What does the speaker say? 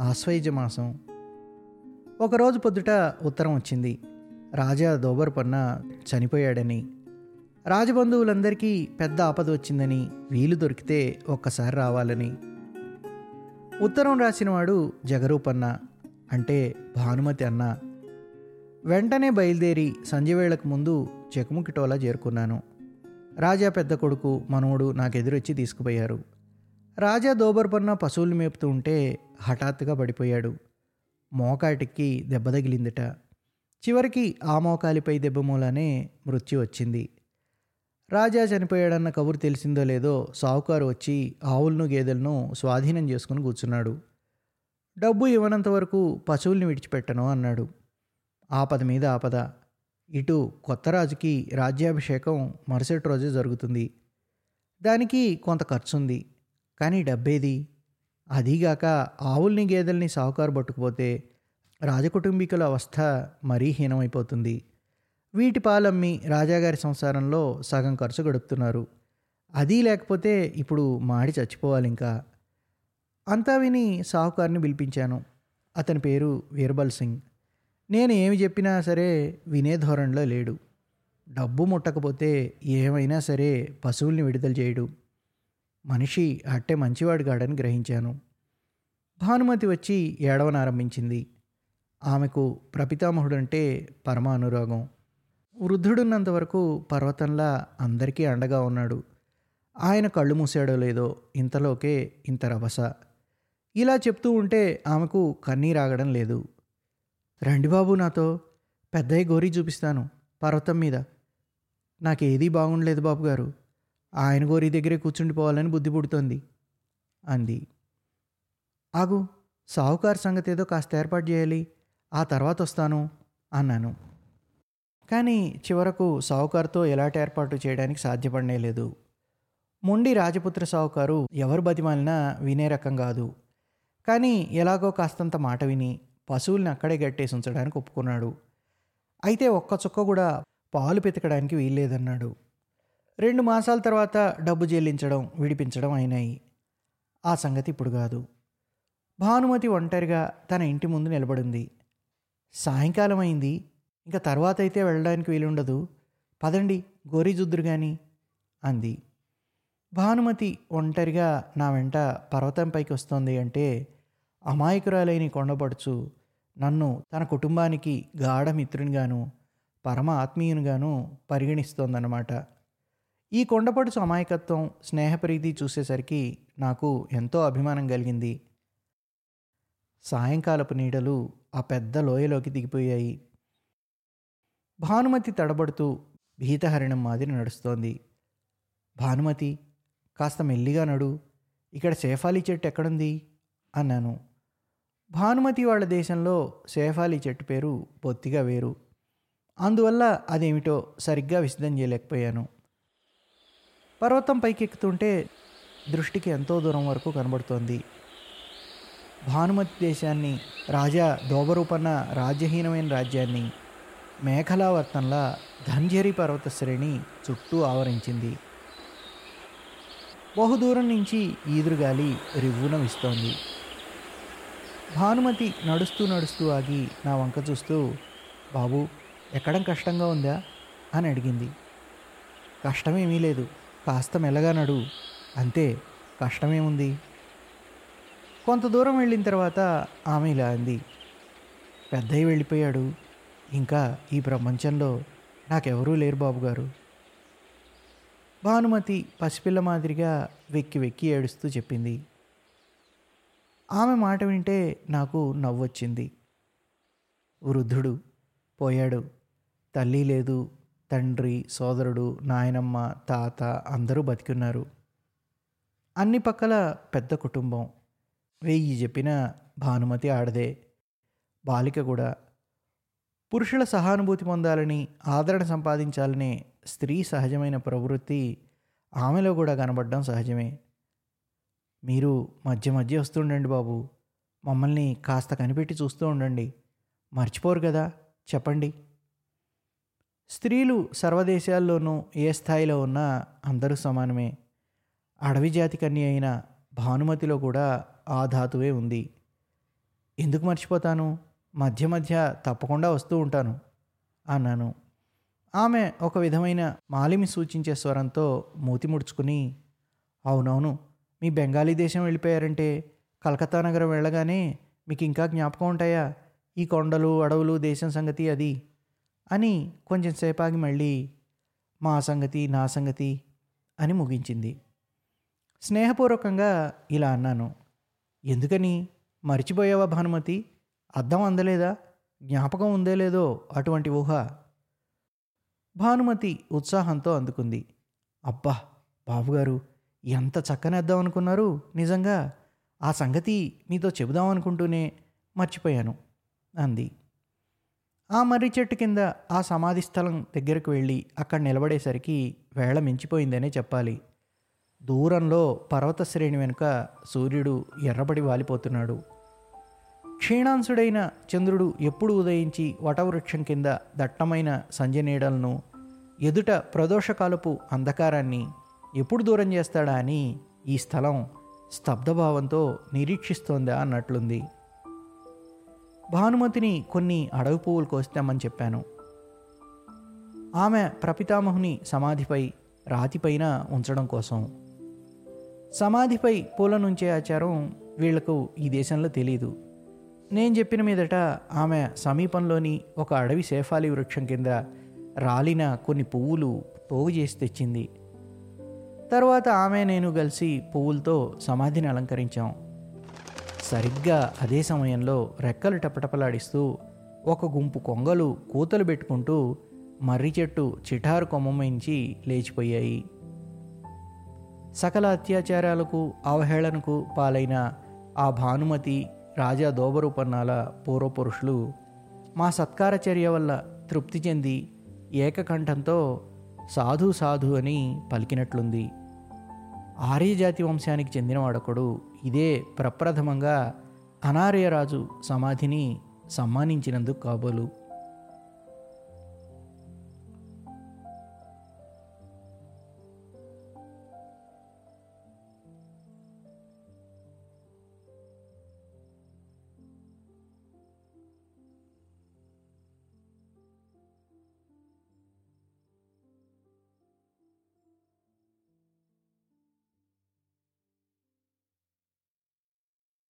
ఆశ్వయుజ మాసం. ఒకరోజు పొద్దుట ఉత్తరం వచ్చింది. రాజా దోబర్పన్న చనిపోయాడని. రాజబంధువులందరికీ పెద్ద ఆపద వచ్చిందని వీలు దొరికితే ఒక్కసారి రావాలని. ఉత్తరం రాసినవాడు జగరూపన్న అంటే భానుమతి అన్న. వెంటనే బయలుదేరి సంధ్యవేళకు ముందు చెకుముకిటోలా చేరుకున్నాను. రాజా పెద్ద కొడుకు మనవడు నాకెదురొచ్చి తీసుకుపోయారు. రాజా దోబర్పన్న పశువులు మేపుతూ ఉంటే హఠాత్తుగా పడిపోయాడు. మోకాటికి దెబ్బ తగిలిందట. చివరికి ఆ మోకాలిపై దెబ్బ మూలానే మృత్యు వచ్చింది. రాజా చనిపోయాడన్న కబురు తెలిసిందో లేదో సావుకారు వచ్చి ఆవులను గేదెలను స్వాధీనం చేసుకుని కూర్చున్నాడు. డబ్బు ఇవ్వనంత వరకు పశువుల్ని విడిచిపెట్టను అన్నాడు. ఆపద మీద ఆపద. ఇటు కొత్త రాజుకి రాజ్యాభిషేకం మరుసటి రోజే జరుగుతుంది. దానికి కొంత ఖర్చుంది. కానీ డబ్బేది? అదీగాక ఆవుల్ని గేదెల్ని సాహుకారు పట్టుకుపోతే రాజకుటుంబీకుల అవస్థ మరీ హీనమైపోతుంది. వీటి పాలమ్మి రాజాగారి సంసారంలో సగం ఖర్చు గడుపుతున్నారు. అది లేకపోతే ఇప్పుడు మాడి చచ్చిపోవాలి ఇంకా అంతా విని సాహుకారిని పిలిపించాను. అతని పేరు వీర్బల్ సింగ్. నేను ఏమి చెప్పినా సరే వినే ధోరణిలో లేడు. డబ్బు ముట్టకపోతే ఏమైనా సరే పశువుల్ని విడుదల చేయడు. మనిషి అట్టే మంచివాడు కాడని గ్రహించాను. భానుమతి వచ్చి ఏడవనారంభించింది ఆమెకు ప్రపితామహుడంటే పరమ అనురాగం వృద్ధుడున్నంత వరకు పర్వతంలా అందరికీ అండగా ఉన్నాడు. ఆయన కళ్ళు మూసాడో లేదో ఇంతలోకే ఇంత రభస ఇలా చెప్తూ ఉంటే ఆమెకు కన్నీరాగడం లేదు. రండి బాబు నాతో పెద్దయ్య గోరీ చూపిస్తాను పర్వతం మీద. నాకేదీ బాగుండలేదు బాబు గారు ఆయన గోరి దగ్గరే కూర్చుండిపోవాలని బుద్ధి పుడుతోంది అంది. ఆగు సాహుకారు సంగతి ఏదో కాస్త ఏర్పాటు చేయాలి ఆ తర్వాత వస్తాను అన్నాను. కానీ చివరకు సాహుకారుతో ఎలాంటి ఏర్పాటు చేయడానికి సాధ్యపడనే లేదు. మొండి రాజపుత్ర సావుకారు ఎవరు బతిమాలినా వినే రకం కాదు. కానీ ఎలాగో కాస్తంత మాట విని పశువుల్ని అక్కడే గట్టేసి ఉంచడానికి ఒప్పుకున్నాడు. అయితే ఒక్క చుక్క కూడా పాలు పెతకడానికి వీల్లేదన్నాడు. రెండు మాసాల తర్వాత డబ్బు చెల్లించడం విడిపించడం అయినాయి. ఆ సంగతి ఇప్పుడు కాదు. భానుమతి ఒంటరిగా తన ఇంటి ముందు నిలబడింది. సాయంకాలం అయింది. ఇంకా తర్వాత అయితే వెళ్ళడానికి వీలుండదు. పదండి గోరీ జుద్దురు కానీ అంది. భానుమతి ఒంటరిగా నా వెంట పర్వతంపైకి వస్తోంది అంటే అమాయకురాలైన కొండపడుచు నన్ను తన కుటుంబానికి గాఢ మిత్రునిగాను పరమ ఆత్మీయునిగాను పరిగణిస్తోందన్నమాట. ఈ కొండపడుచు అమాయకత్వం స్నేహప్రీతి చూసేసరికి నాకు ఎంతో అభిమానం కలిగింది. సాయంకాలపు నీడలు ఆ పెద్ద లోయలోకి దిగిపోయాయి. భానుమతి తడబడుతూ భీతహరిణం మాదిరి నడుస్తోంది. భానుమతి కాస్త మెల్లిగా నడు. ఇక్కడ సేఫాలి చెట్టు ఎక్కడుంది? అన్నాను. భానుమతి వాళ్ళ దేశంలో సేఫాలి చెట్టు పేరు బొత్తిగా వేరు. అందువల్ల అదేమిటో సరిగ్గా విసిద్ధం చేయలేకపోయాను. పర్వతం పైకెక్కుతుంటే దృష్టికి ఎంతో దూరం వరకు కనబడుతోంది. భానుమతి దేశాన్ని రాజా దోబరూపన్న రాజ్యహీనమైన రాజ్యాన్ని మేఖలావర్తంలా ధంజరి పర్వత శ్రేణి చుట్టూ ఆవరించింది. బహుదూరం నుంచి ఈదురుగాలి రివ్వున విస్తోంది. భానుమతి నడుస్తూ నడుస్తూ ఆగి నా వంక చూస్తూ బాబు ఎక్కడం కష్టంగా ఉందా? అని అడిగింది. కష్టమేమీ లేదు. కాస్త మెల్లగా నడు అంతే కష్టమేముంది? కొంత దూరం వెళ్ళిన తర్వాత ఆమె ఇలా అంది. పెద్దయ్య వెళ్ళిపోయాడు. ఇంకా ఈ ప్రపంచంలో నాకెవరూ లేరు బాబుగారు. భానుమతి పసిపిల్ల మాదిరిగా వెక్కి వెక్కి ఏడుస్తూ చెప్పింది. ఆమె మాట వింటే నాకు నవ్వొచ్చింది. వృద్ధుడు పోయాడు. తల్లి లేదు తండ్రి సోదరుడు నాయనమ్మ తాత అందరూ బతికున్నారు. అన్ని పక్కల పెద్ద కుటుంబం. వెయ్యి చెప్పిన భానుమతి ఆడదే. బాలిక కూడా. పురుషుల సహానుభూతి పొందాలని ఆదరణ సంపాదించాలనే స్త్రీ సహజమైన ప్రవృత్తి ఆమెలో కూడా కనబడడం సహజమే. మీరు మధ్య మధ్య వస్తుండండి బాబు. మమ్మల్ని కాస్త కనిపెట్టి చూస్తూ ఉండండి. మర్చిపోరు కదా. చెప్పండి. స్త్రీలు సర్వదేశాల్లోనూ ఏ స్థాయిలో ఉన్నా అందరూ సమానమే. అడవి జాతి కన్య అయిన భానుమతిలో కూడా ఆ ధాతువే ఉంది. ఎందుకు మర్చిపోతాను? మధ్య మధ్య తప్పకుండా వస్తూ ఉంటాను అన్నాను. ఆమె ఒక విధమైన మాలిమి సూచించే స్వరంతో మూతి ముడుచుకుని అవునవును మీ బెంగాలీ దేశం వెళ్ళిపోయారంటే కలకత్తా నగరం వెళ్ళగానే మీకు ఇంకా జ్ఞాపకం ఉంటాయా? ఈ కొండలు అడవులు దేశం సంగతి అది. అని కొంచెం సేపాగి మళ్ళీ మా సంగతి నా సంగతి అని ముగించింది. స్నేహపూర్వకంగా ఇలా అన్నాను. ఎందుకని? మర్చిపోయావా భానుమతి? అద్దం అందలేదా? జ్ఞాపకం ఉందే లేదో అటువంటి ఊహ? భానుమతి ఉత్సాహంతో అందుకుంది. అబ్బా! బాబుగారు ఎంత చక్కని అనుకున్నారు. నిజంగా ఆ సంగతి మీతో చెబుదామనుకుంటూనే మర్చిపోయాను అంది. ఆ మర్రి చెట్టు కింద ఆ సమాధి స్థలం దగ్గరకు వెళ్ళి అక్కడ నిలబడేసరికి వేళ మించిపోయిందనే చెప్పాలి. దూరంలో పర్వత శ్రేణి వెనుక సూర్యుడు ఎర్రబడి వాలిపోతున్నాడు. క్షీణాంశుడైన చంద్రుడు ఎప్పుడు ఉదయించి వటవృక్షం కింద దట్టమైన సంజనీడలను ఎదుట ప్రదోషకాలపు అంధకారాన్ని ఎప్పుడు దూరం చేస్తాడా అని ఈ స్థలం స్తబ్దభావంతో నిరీక్షిస్తోందా అన్నట్లుంది. భానుమతిని కొన్ని అడవి పువ్వులు కోస్తామని చెప్పాను. ఆమె ప్రపితామహుని సమాధిపై రాతిపైన ఉంచడం కోసం. సమాధిపై పూల నుంచే ఆచారం వీళ్ళకు ఈ దేశంలో తెలియదు నేను చెప్పిన మీదట ఆమె సమీపంలోని ఒక అడవి సేఫాలి వృక్షం కింద రాలిన కొన్ని పువ్వులు పోగు చేసి తెచ్చింది. తర్వాత ఆమె నేను కలిసి పువ్వులతో సమాధిని అలంకరించాం. సరిగ్గా అదే సమయంలో రెక్కలు టపటపలాడిస్తూ ఒక గుంపు కొంగలు కూతలు పెట్టుకుంటూ మర్రి చెట్టు చిటారు కొమ్మమించి లేచిపోయాయి. సకల అత్యాచారాలకు అవహేళనకు పాలైన ఆ భానుమతి రాజా దోబరూపన్నాల పూర్వపురుషులు మా సత్కార చర్య వల్ల తృప్తి చెంది ఏకకంఠంతో సాధు సాధు అని పలికినట్లుంది. ఆర్యజాతి వంశానికి చెందిన వాడొకడు ఇదే ప్రప్రథమంగా అనార్యరాజు సమాధిని సమ్మానించినందుకు కాబోలు.